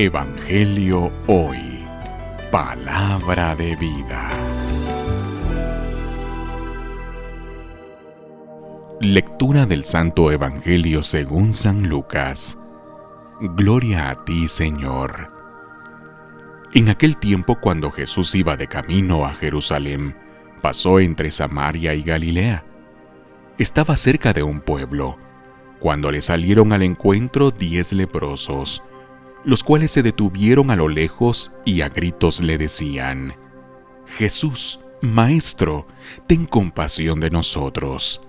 Evangelio Hoy. Palabra de vida. Lectura del Santo Evangelio según San Lucas. Gloria a ti, Señor. En aquel tiempo cuando Jesús iba de camino a Jerusalén, pasó entre Samaria y Galilea. Estaba cerca de un pueblo, cuando le salieron al encuentro diez leprosos los cuales se detuvieron a lo lejos y a gritos le decían, Jesús, Maestro, ten compasión de nosotros.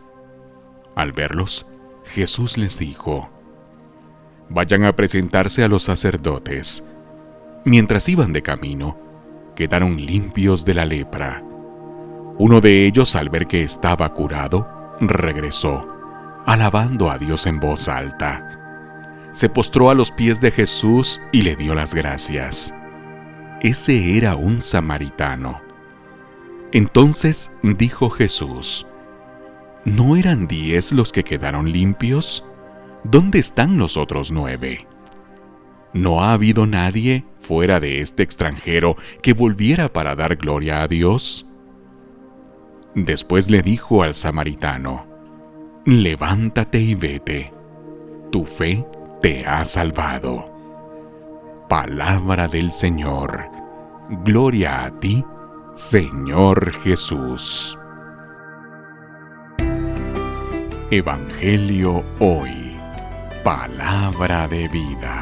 Al verlos, Jesús les dijo, Vayan a presentarse a los sacerdotes. Mientras iban de camino, quedaron limpios de la lepra. Uno de ellos, al ver que estaba curado, regresó, alabando a Dios en voz alta se postró a los pies de Jesús y le dio las gracias. Ese era un samaritano. Entonces dijo Jesús, ¿no eran diez los que quedaron limpios? ¿Dónde están los otros nueve? ¿No ha habido nadie fuera de este extranjero que volviera para dar gloria a Dios? Después le dijo al samaritano, Levántate y vete. Tu fe te ha salvado. Palabra del Señor. Gloria a ti, Señor Jesús. Evangelio hoy. Palabra de vida.